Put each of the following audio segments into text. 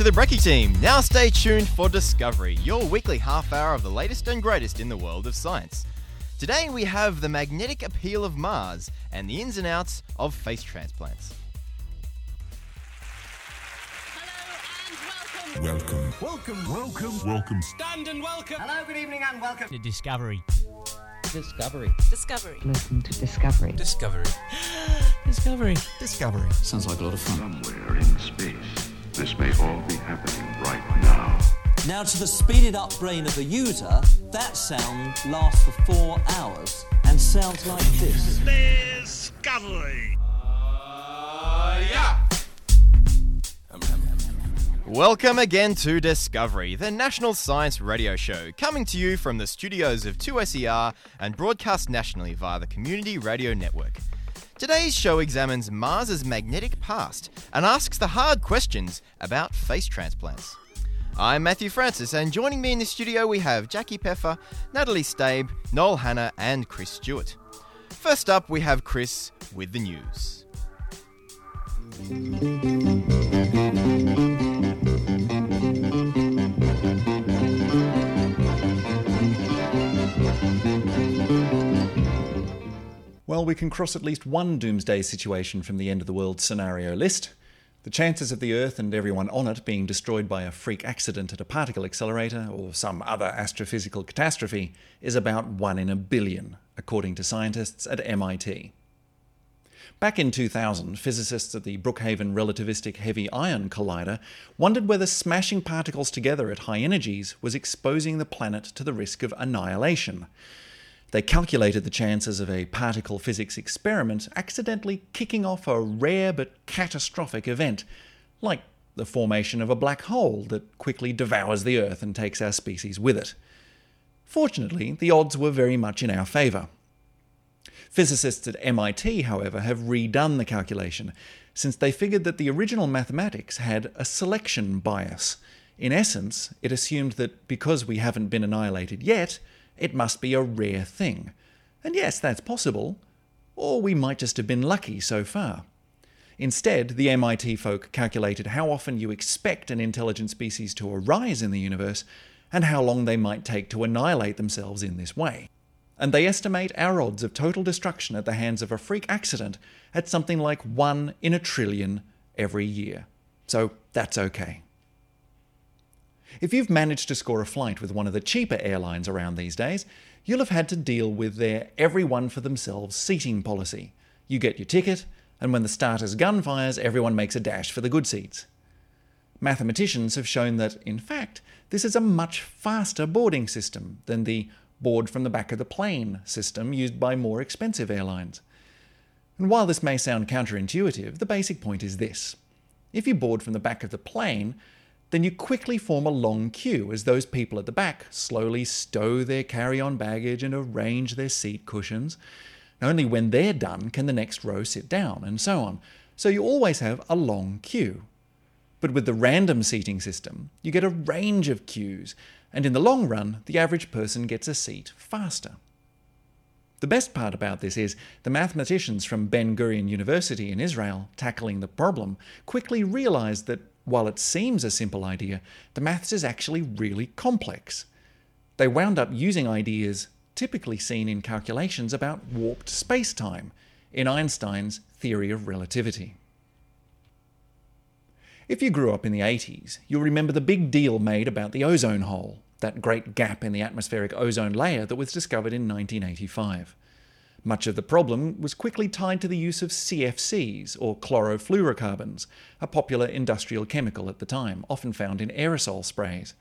Thanks to the Brekkie team. Now stay tuned for Discovery, your weekly half hour of the latest and greatest in the world of science. Today we have the magnetic appeal of Mars and the ins and outs of face transplants. Welcome. Welcome. Welcome. Welcome. Stand and welcome. Hello, good evening, and welcome. to Discovery. Discovery. Discovery. Listen to Discovery. Discovery. Discovery. Discovery. Sounds like a lot of fun. Somewhere in space, this may all be happening right now. Now, to the speeded up brain of a user, that sound lasts for four hours and sounds like this. Discovery. Yeah. Welcome again to Discovery, the national science radio show, coming to you from the studios of 2SER and broadcast nationally via the Community Radio Network. Today's show examines Mars's magnetic past and asks the hard questions about face transplants. I'm Matthew Francis, and joining me in the studio we have Jackie Peffer, Natalie Stabe, Noel Hanna, and Chris Stewart. First up, we have Chris with the news. Well, we can cross at least one doomsday situation from the end of the world scenario list. The chances of the Earth and everyone on it being destroyed by a freak accident at a particle accelerator or some other astrophysical catastrophe is about 1 in a billion, according to scientists at MIT. Back in 2000, physicists at the Brookhaven Relativistic Heavy Ion Collider wondered whether smashing particles together at high energies was exposing the planet to the risk of annihilation. They calculated the chances of a particle physics experiment accidentally kicking off a rare but catastrophic event, like the formation of a black hole that quickly devours the Earth and takes our species with it. Fortunately, the odds were very much in our favour. Physicists at MIT, however, have redone the calculation, since they figured that the original mathematics had a selection bias. In essence, it assumed that because we haven't been annihilated yet, it must be a rare thing. And yes, that's possible. Or we might just have been lucky so far. Instead, the MIT folk calculated how often you expect an intelligent species to arise in the universe and how long they might take to annihilate themselves in this way. And they estimate our odds of total destruction at the hands of a freak accident at something like 1 in a trillion every year. So that's okay. If you've managed to score a flight with one of the cheaper airlines around these days, you'll have had to deal with their everyone for themselves seating policy. You get your ticket, and when the starter's gun fires, everyone makes a dash for the good seats. Mathematicians have shown that, in fact, this is a much faster boarding system than the board from the back of the plane system used by more expensive airlines. And while this may sound counterintuitive, the basic point is this. If you board from the back of the plane, then you quickly form a long queue as those people at the back slowly stow their carry on baggage and arrange their seat cushions. Only when they're done can the next row sit down, and so on. So you always have a long queue. But with the random seating system, you get a range of queues, and in the long run, the average person gets a seat faster. The best part about this is the mathematicians from Ben Gurion University in Israel tackling the problem quickly realized that while it seems a simple idea, the maths is actually really complex. They wound up using ideas typically seen in calculations about warped space-time in Einstein's theory of relativity. If you grew up in the 80s, you'll remember the big deal made about the ozone hole, that great gap in the atmospheric ozone layer that was discovered in 1985. Much of the problem was quickly tied to the use of CFCs, or chlorofluorocarbons, a popular industrial chemical at the time, often found in aerosol sprays.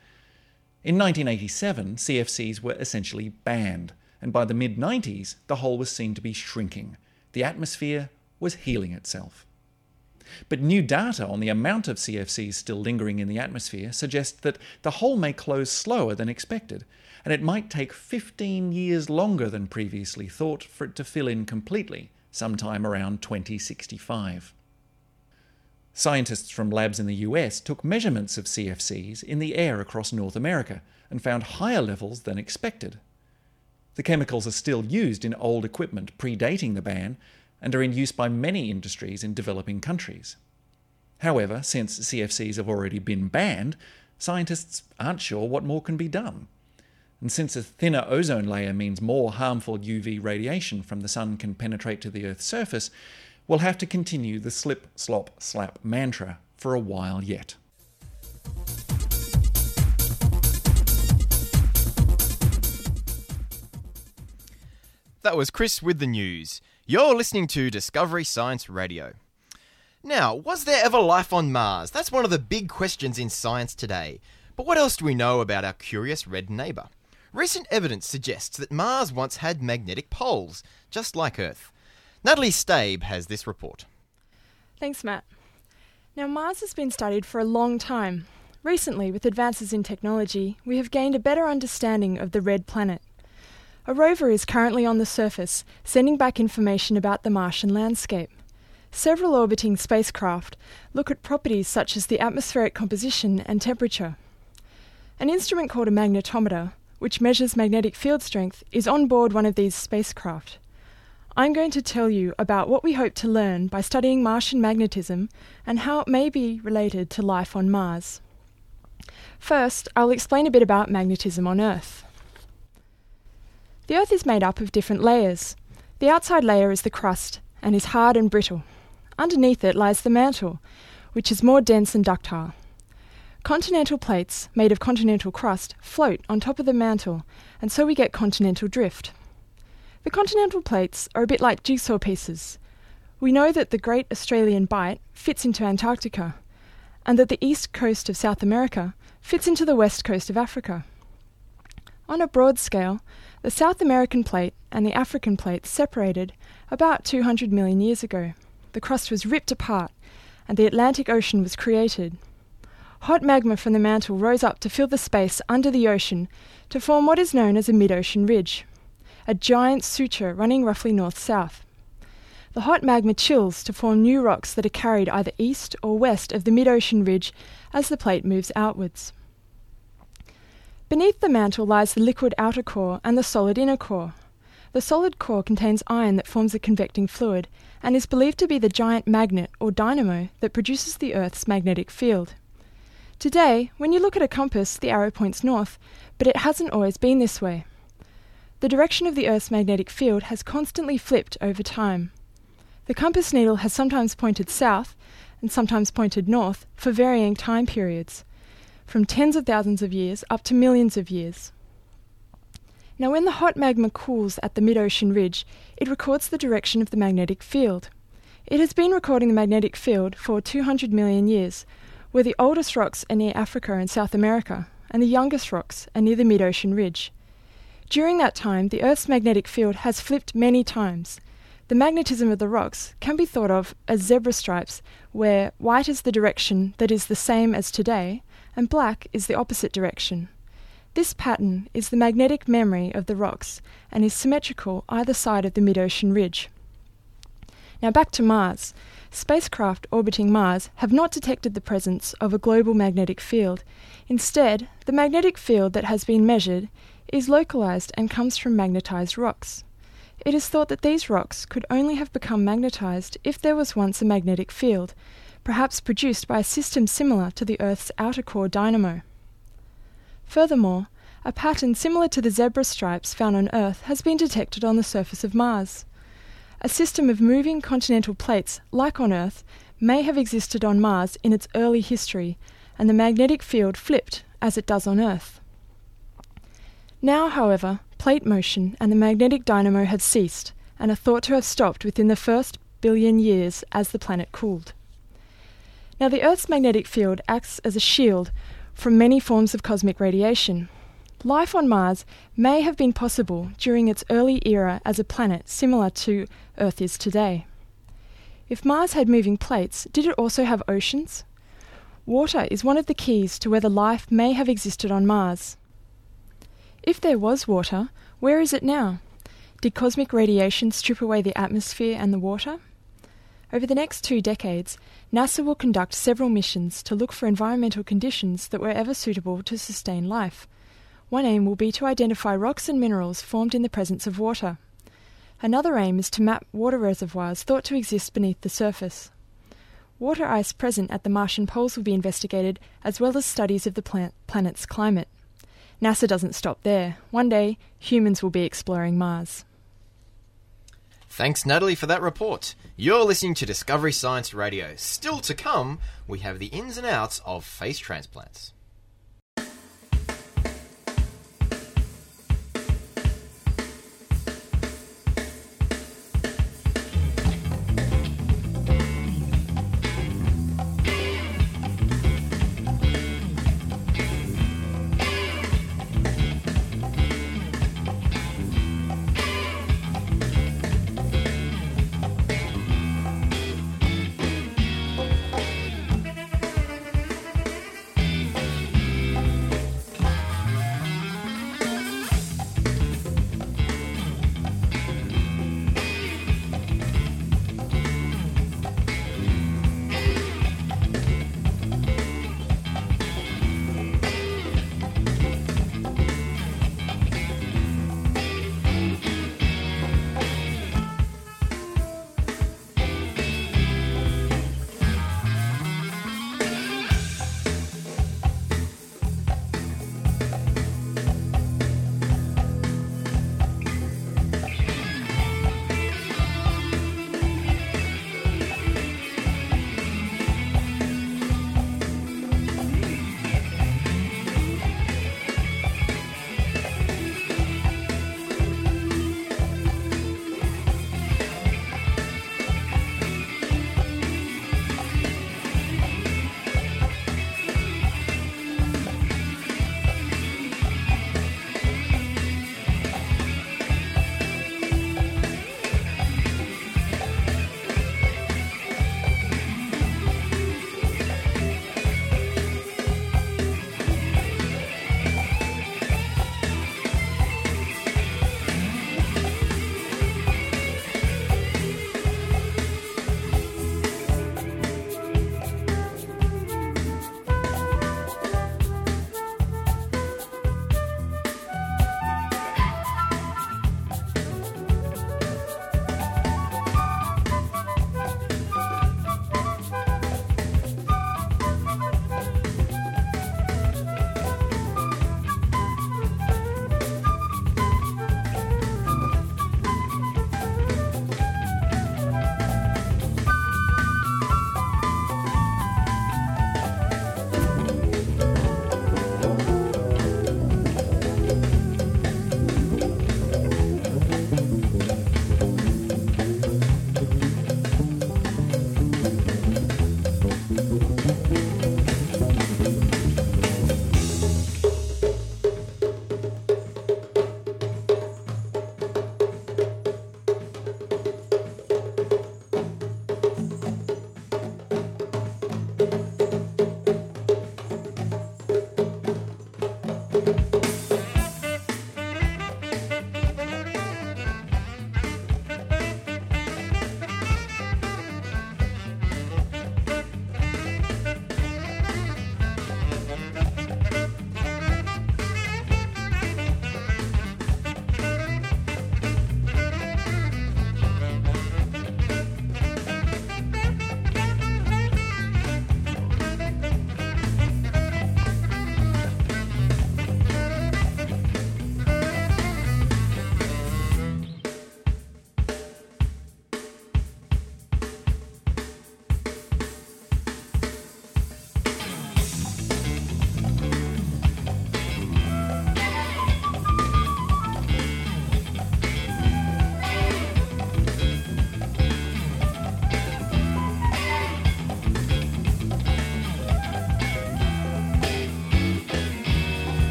In 1987, CFCs were essentially banned, and by the mid 90s, the hole was seen to be shrinking. The atmosphere was healing itself. But new data on the amount of CFCs still lingering in the atmosphere suggests that the hole may close slower than expected, and it might take 15 years longer than previously thought for it to fill in completely, sometime around 2065. Scientists from labs in the US took measurements of CFCs in the air across North America and found higher levels than expected. The chemicals are still used in old equipment predating the ban and are in use by many industries in developing countries. However, since CFCs have already been banned, scientists aren't sure what more can be done. And since a thinner ozone layer means more harmful UV radiation from the sun can penetrate to the Earth's surface, we'll have to continue the slip, slop, slap mantra for a while yet. That was Chris with the news. You're listening to Discovery Science Radio. Now, was there ever life on Mars? That's one of the big questions in science today. But what else do we know about our curious red neighbour? Recent evidence suggests that Mars once had magnetic poles, just like Earth. Natalie Stabe has this report. Thanks, Matt. Now, Mars has been studied for a long time. Recently, with advances in technology, we have gained a better understanding of the red planet. A rover is currently on the surface, sending back information about the Martian landscape. Several orbiting spacecraft look at properties such as the atmospheric composition and temperature. An instrument called a magnetometer, which measures magnetic field strength, is on board one of these spacecraft. I'm going to tell you about what we hope to learn by studying Martian magnetism and how it may be related to life on Mars. First, I'll explain a bit about magnetism on Earth. The Earth is made up of different layers. The outside layer is the crust and is hard and brittle. Underneath it lies the mantle, which is more dense and ductile. Continental plates, made of continental crust, float on top of the mantle, and so we get continental drift. The continental plates are a bit like jigsaw pieces. We know that the Great Australian Bight fits into Antarctica, and that the east coast of South America fits into the west coast of Africa. On a broad scale, the South American plate and the African plate separated about 200 million years ago the crust was ripped apart and the Atlantic Ocean was created. Hot magma from the mantle rose up to fill the space under the ocean to form what is known as a mid ocean ridge, a giant suture running roughly north south. The hot magma chills to form new rocks that are carried either east or west of the mid ocean ridge as the plate moves outwards. Beneath the mantle lies the liquid outer core and the solid inner core. The solid core contains iron that forms a convecting fluid, and is believed to be the giant magnet or dynamo that produces the Earth's magnetic field. Today, when you look at a compass, the arrow points north, but it hasn't always been this way. The direction of the Earth's magnetic field has constantly flipped over time. The compass needle has sometimes pointed south and sometimes pointed north for varying time periods, from tens of thousands of years up to millions of years. Now, when the hot magma cools at the mid ocean ridge, it records the direction of the magnetic field. It has been recording the magnetic field for 200 million years, where the oldest rocks are near Africa and South America, and the youngest rocks are near the mid ocean ridge. During that time, the Earth's magnetic field has flipped many times. The magnetism of the rocks can be thought of as zebra stripes, where white is the direction that is the same as today, and black is the opposite direction. This pattern is the magnetic memory of the rocks and is symmetrical either side of the mid ocean ridge. Now back to Mars. Spacecraft orbiting Mars have not detected the presence of a global magnetic field. Instead, the magnetic field that has been measured is localized and comes from magnetized rocks. It is thought that these rocks could only have become magnetized if there was once a magnetic field, perhaps produced by a system similar to the Earth's outer core dynamo. Furthermore, a pattern similar to the zebra stripes found on Earth has been detected on the surface of Mars. A system of moving continental plates, like on Earth, may have existed on Mars in its early history, and the magnetic field flipped as it does on Earth. Now, however, plate motion and the magnetic dynamo have ceased and are thought to have stopped within the first billion years as the planet cooled. Now, the Earth's magnetic field acts as a shield from many forms of cosmic radiation. Life on Mars may have been possible during its early era as a planet similar to Earth is today. If Mars had moving plates, did it also have oceans? Water is one of the keys to whether life may have existed on Mars. If there was water, where is it now? Did cosmic radiation strip away the atmosphere and the water? Over the next two decades, NASA will conduct several missions to look for environmental conditions that were ever suitable to sustain life. One aim will be to identify rocks and minerals formed in the presence of water. Another aim is to map water reservoirs thought to exist beneath the surface. Water ice present at the Martian poles will be investigated, as well as studies of the plan- planet's climate. NASA doesn't stop there. One day, humans will be exploring Mars. Thanks, Natalie, for that report. You're listening to Discovery Science Radio. Still to come, we have the ins and outs of face transplants.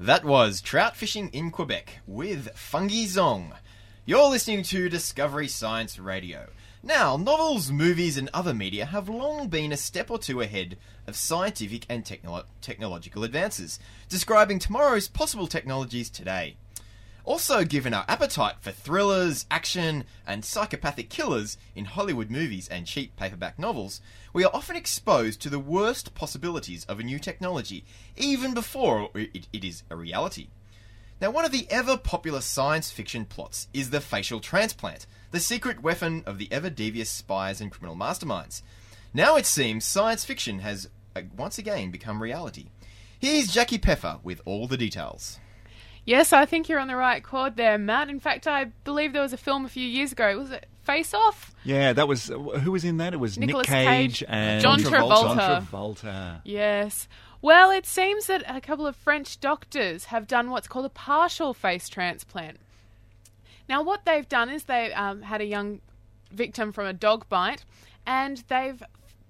That was Trout Fishing in Quebec with Fungi Zong. You're listening to Discovery Science Radio. Now, novels, movies, and other media have long been a step or two ahead of scientific and technolo- technological advances, describing tomorrow's possible technologies today. Also, given our appetite for thrillers, action, and psychopathic killers in Hollywood movies and cheap paperback novels, we are often exposed to the worst possibilities of a new technology, even before it, it is a reality. Now, one of the ever popular science fiction plots is the facial transplant, the secret weapon of the ever devious spies and criminal masterminds. Now it seems science fiction has uh, once again become reality. Here's Jackie Peffer with all the details. Yes, I think you're on the right chord there, Matt. In fact, I believe there was a film a few years ago. Was it Face Off? Yeah, that was who was in that? It was Nicolas Nick Cage, Cage, and John Travolta. John Travolta. Yes. Well, it seems that a couple of French doctors have done what's called a partial face transplant. Now, what they've done is they um, had a young victim from a dog bite, and they've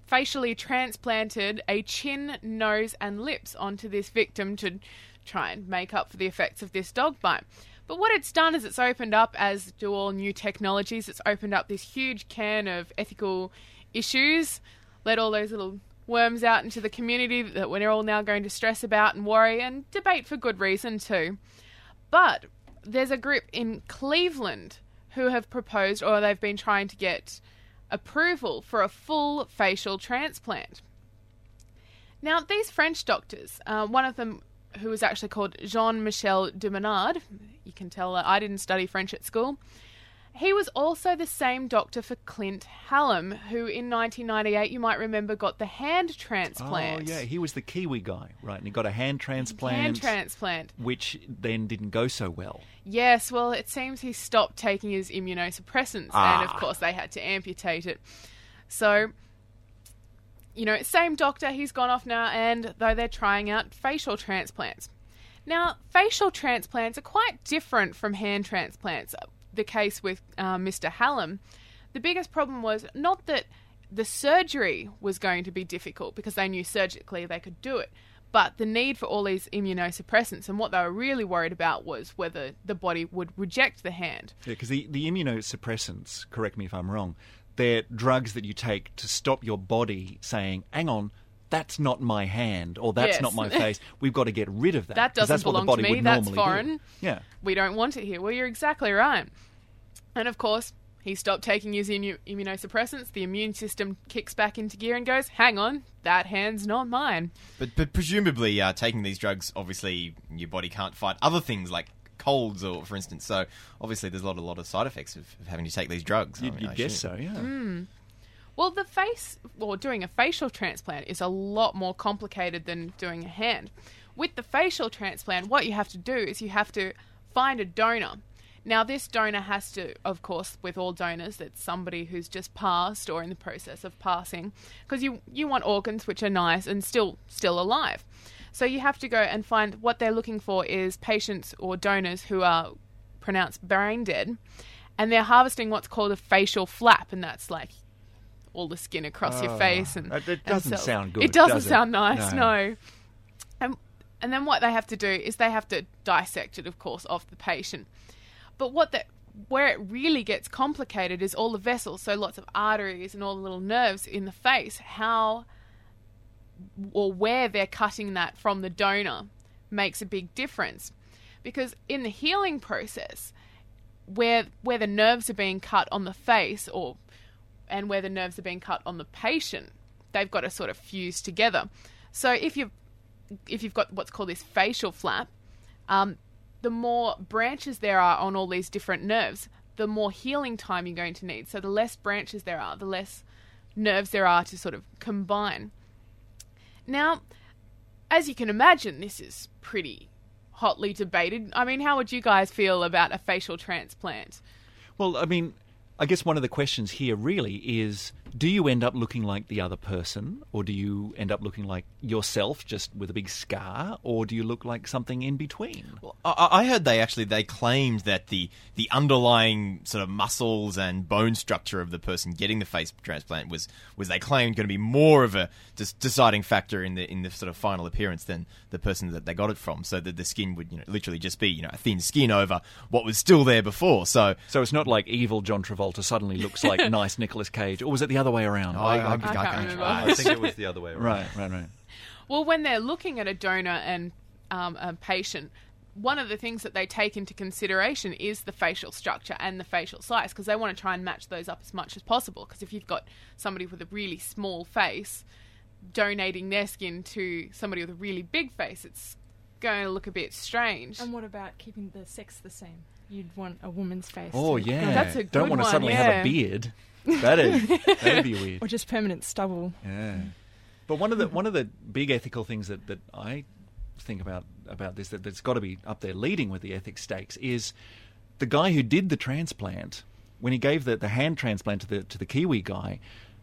facially transplanted a chin, nose, and lips onto this victim to try and make up for the effects of this dog bite. But what it's done is it's opened up, as do all new technologies, it's opened up this huge can of ethical issues, let all those little worms out into the community that we're all now going to stress about and worry and debate for good reason too. But there's a group in Cleveland who have proposed, or they've been trying to get approval for a full facial transplant. Now, these French doctors, uh, one of them who was actually called Jean Michel Dumenard, you can tell that I didn't study French at school. He was also the same doctor for Clint Hallam, who in 1998, you might remember, got the hand transplant. Oh yeah, he was the Kiwi guy, right? And he got a hand transplant, Hand transplant. which then didn't go so well. Yes, well, it seems he stopped taking his immunosuppressants, and ah. of course, they had to amputate it. So, you know, same doctor, he's gone off now, and though they're trying out facial transplants. Now, facial transplants are quite different from hand transplants. The case with uh, Mr. Hallam, the biggest problem was not that the surgery was going to be difficult because they knew surgically they could do it, but the need for all these immunosuppressants. And what they were really worried about was whether the body would reject the hand. Yeah, because the, the immunosuppressants, correct me if I'm wrong, they're drugs that you take to stop your body saying, hang on, that's not my hand or that's Yes. not my face. We've got to get rid of that. That 'cause doesn't that's what the belong to me, would that's foreign. Do. Yeah. we don't want it here. Well, you're exactly right. And of course, he stopped taking his immunosuppressants. The immune system kicks back into gear and goes, "Hang on, that hand's not mine." But, but presumably, uh, taking these drugs, obviously, your body can't fight other things like colds, or for instance. So obviously, there's a lot, a lot of side effects of, of having to take these drugs. You'd, mean, you'd I guess assume. so, yeah. Mm. Well, the face, or doing a facial transplant is a lot more complicated than doing a hand. With the facial transplant, what you have to do is you have to find a donor. Now, this donor has to, of course, with all donors, it's somebody who's just passed or in the process of passing, because you you want organs which are nice and still still alive. So you have to go and find what they're looking for is patients or donors who are pronounced brain dead, and they're harvesting what's called a facial flap, and that's like all the skin across your face and Ah, that- that and doesn't sound good, It doesn't does it? sound nice, No. no. And and then what they have to do is they have to dissect it, of course, off the patient. But what that where it really gets complicated is all the vessels, so lots of arteries and all the little nerves in the face. How or where they're cutting that from the donor makes a big difference. Because in the healing process, where where the nerves are being cut on the face or and where the nerves are being cut on the patient, they've got to sort of fuse together. So if you if you've got what's called this facial flap, um, the more branches there are on all these different nerves, the more healing time you're going to need. So the less branches there are, the less nerves there are to sort of combine. Now, as you can imagine, this is pretty hotly debated. I mean, how would you guys feel about a facial transplant? Well, I mean, I guess one of the questions here really is do you end up looking like the other person, or do you end up looking like yourself just with a big scar, or do you look like something in between? I, I heard they actually they claimed that the the underlying sort of muscles and bone structure of the person getting the face transplant was was they claimed going to be more of a deciding factor in the in the sort of final appearance than the person that they got it from. So that the skin would you know literally just be you know a thin skin over what was still there before. So So it's not like evil John Travolta suddenly looks like nice Nicolas Cage, or was it the other way around? I, I, can't remember. I think it was the other way around. right, right, right. Well, when they're looking at a donor and um, a patient, one of the things that they take into consideration is the facial structure and the facial size because they want to try and match those up as much as possible. Because if you've got somebody with a really small face donating their skin to somebody with a really big face, it's going to look a bit strange. And what about keeping the sex the same? You'd want a woman's face. Oh to- yeah, that's a good don't want to one, suddenly yeah. have a beard. That'd that'd be weird. Or just permanent stubble. Yeah. But one of the one of the big ethical things that, that I think about about this that, that's got to be up there leading with the ethics stakes is the guy who did the transplant when he gave the, the hand transplant to the to the Kiwi guy.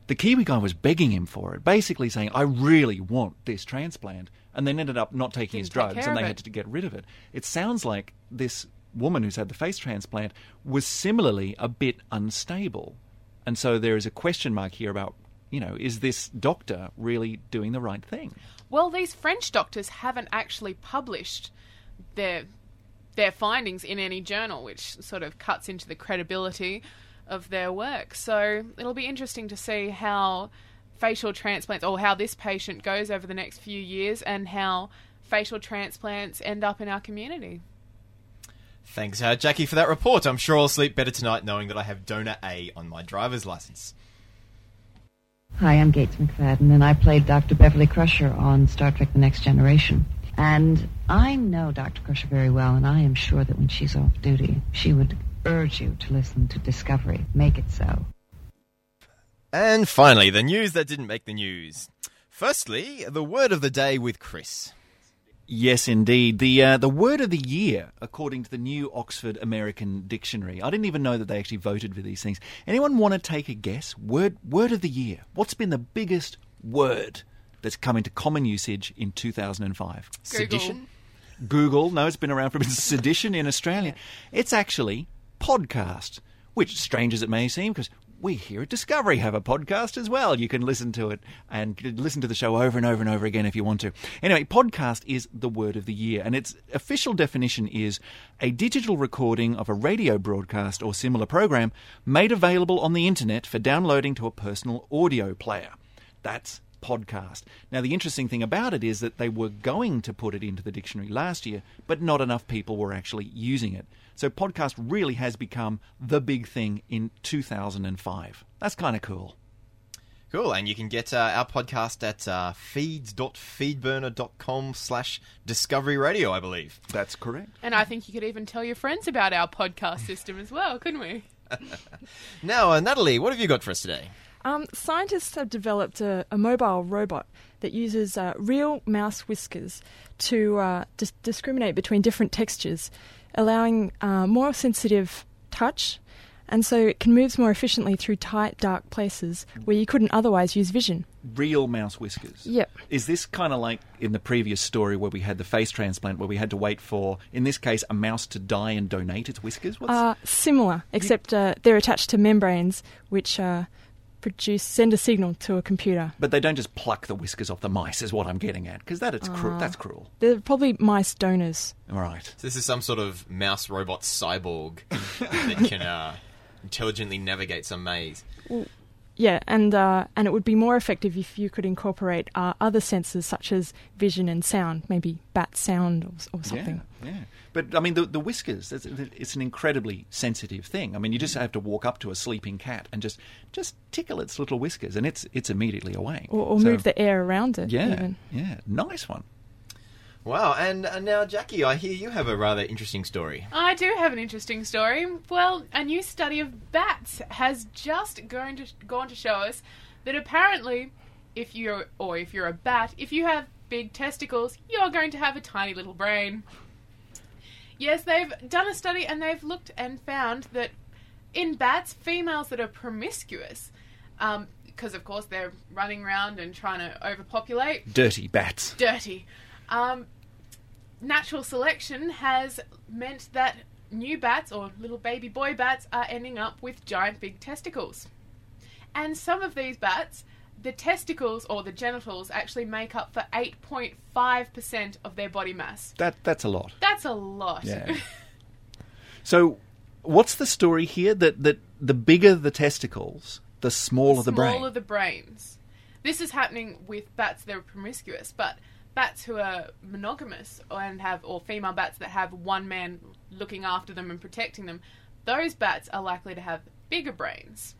The Kiwi guy was begging him for it, basically saying, "I really want this transplant," and then ended up not taking his take drugs, and they had to get rid of it. It sounds like this woman who's had the face transplant was similarly a bit unstable. And so there is a question mark here about, you know, is this doctor really doing the right thing? Well, these French doctors haven't actually published their their findings in any journal, which sort of cuts into the credibility of their work. So it'll be interesting to see how facial transplants, or how this patient goes over the next few years, and how facial transplants end up in our community. Thanks, uh, Jackie, for that report. I'm sure I'll sleep better tonight knowing that I have donor A on my driver's license. Hi, I'm Gates McFadden, and I played Dr. Beverly Crusher on Star Trek The Next Generation. And I know Dr. Crusher very well, and I am sure that when she's off duty, she would urge you to listen to Discovery. Make it so. And finally, the news that didn't make the news. Firstly, the word of the day with Chris. Yes, indeed. The uh, the word of the year, according to the new Oxford American Dictionary. I didn't even know that they actually voted for these things. Anyone want to take a guess? Word word of the year. What's been the biggest word that's come into common usage in 2005? Sedition? Google, no, it's been around for a bit. Sedition in Australia. It's actually podcast, which, strange as it may seem, because we here at Discovery have a podcast as well. You can listen to it and listen to the show over and over and over again if you want to. Anyway, podcast is the word of the year, and its official definition is a digital recording of a radio broadcast or similar program made available on the internet for downloading to a personal audio player. That's podcast. Now, the interesting thing about it is that they were going to put it into the dictionary last year, but not enough people were actually using it. So, podcast really has become the big thing in 2005. That's kind of cool. Cool, and you can get uh, our podcast at uh, feeds.feedburner.com slash discovery radio, I believe. That's correct. And I think you could even tell your friends about our podcast system as well, couldn't we? Now, uh, Natalie, what have you got for us today? Um, scientists have developed a, a mobile robot that uses uh, real mouse whiskers to uh, dis- discriminate between different textures, allowing uh, more sensitive touch, and so it can move more efficiently through tight, dark places where you couldn't otherwise use vision. Real mouse whiskers. Yep. Is this kind of like in the previous story where we had the face transplant, where we had to wait for, in this case, a mouse to die and donate its whiskers? What's Uh, similar, except uh, they're attached to membranes which uh, produce send a signal to a computer. But they don't just pluck the whiskers off the mice, is what I'm getting at, because that it's cru- Ah. that's cruel. They're probably mice donors. All right. So this is some sort of mouse robot cyborg that can uh, intelligently navigate some maze. Yeah, and uh, and it would be more effective if you could incorporate uh, other senses such as vision and sound, maybe bat sound or, or something. Yeah, yeah. But I mean, the, the whiskers, it's, it's an incredibly sensitive thing. I mean, you just have to walk up to a sleeping cat and just just tickle its little whiskers, and it's it's immediately awake. Or, or So, move the air around it. Yeah, even. yeah. Nice one. Wow, and uh, now, Jackie, I hear you have a rather interesting story. I do have an interesting story. Well, a new study of bats has just gone to, gone to show us that apparently, if you're or if you're a bat, if you have big testicles, you're going to have a tiny little brain. Yes, they've done a study and they've looked and found that in bats, females that are promiscuous, because of course they're running around and trying to overpopulate, Dirty bats. dirty. Um, natural selection has meant that new bats or little baby boy bats are ending up with giant big testicles. And some of these bats, the testicles or the genitals actually make up for 8.5% of their body mass. That that's a lot. That's a lot. Yeah. So, what's the story here? That that the bigger the testicles, the smaller the brain. Smaller the brains. This is happening with bats that are promiscuous, but bats who are monogamous and have or female bats that have one man looking after them and protecting them, those bats are likely to have bigger brains.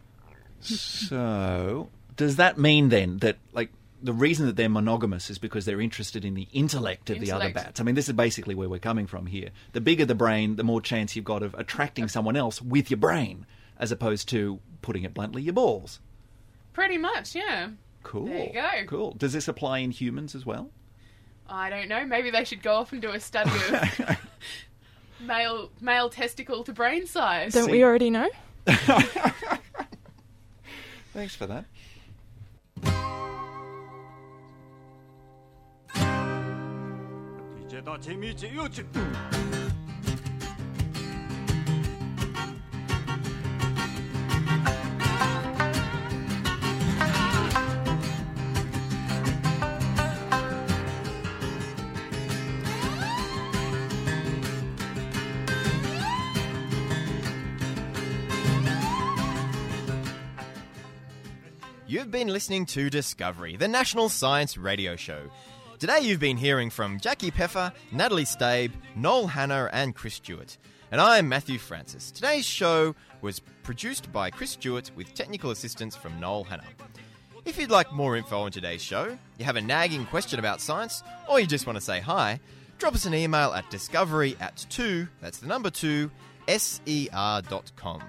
So, does that mean then that, like, the reason that they're monogamous is because they're interested in the intellect of the other bats? I mean, this is basically where we're coming from here. The bigger the brain, the more chance you've got of attracting someone else with your brain, as opposed to, putting it bluntly, your balls. Pretty much, yeah. Cool. There you go. Cool. Does this apply in humans as well? I don't know. Maybe they should go off and do a study of male male testicle to brain size. Don't we already know? Thanks for that. You've been listening to Discovery, the National Science Radio Show. Today you've been hearing from Jackie Peffer, Natalie Stabe, Noel Hanna, and Chris Stewart. And I'm Matthew Francis. Today's show was produced by Chris Stewart with technical assistance from Noel Hanna. If you'd like more info on today's show, you have a nagging question about science, or you just want to say hi, drop us an email at discovery at 2, that's the number 2, ser.com.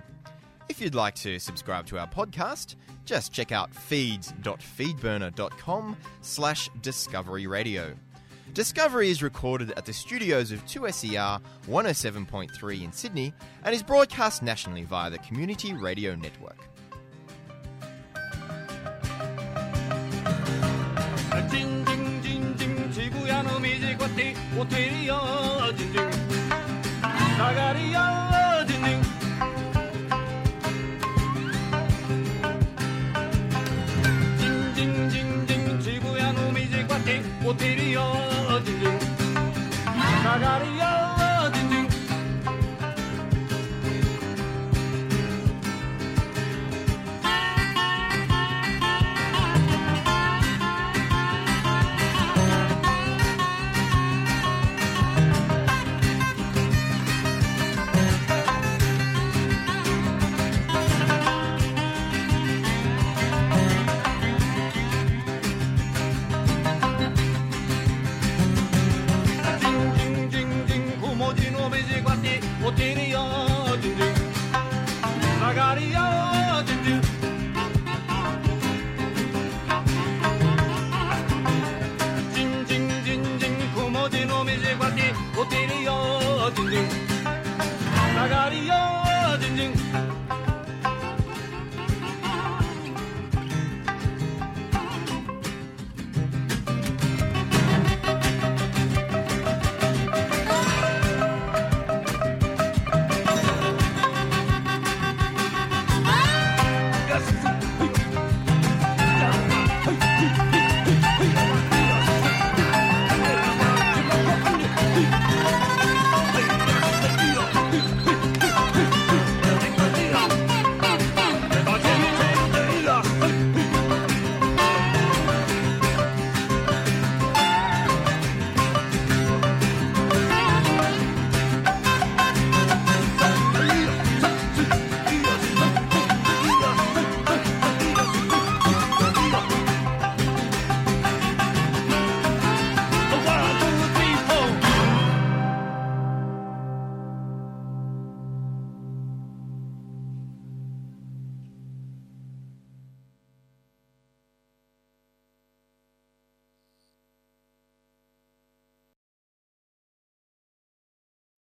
If you'd like to subscribe to our podcast, just check out feeds.feedburner.com slash discovery radio. Discovery is recorded at the studios of 2SER 107.3 in Sydney and is broadcast nationally via the Community Radio Network.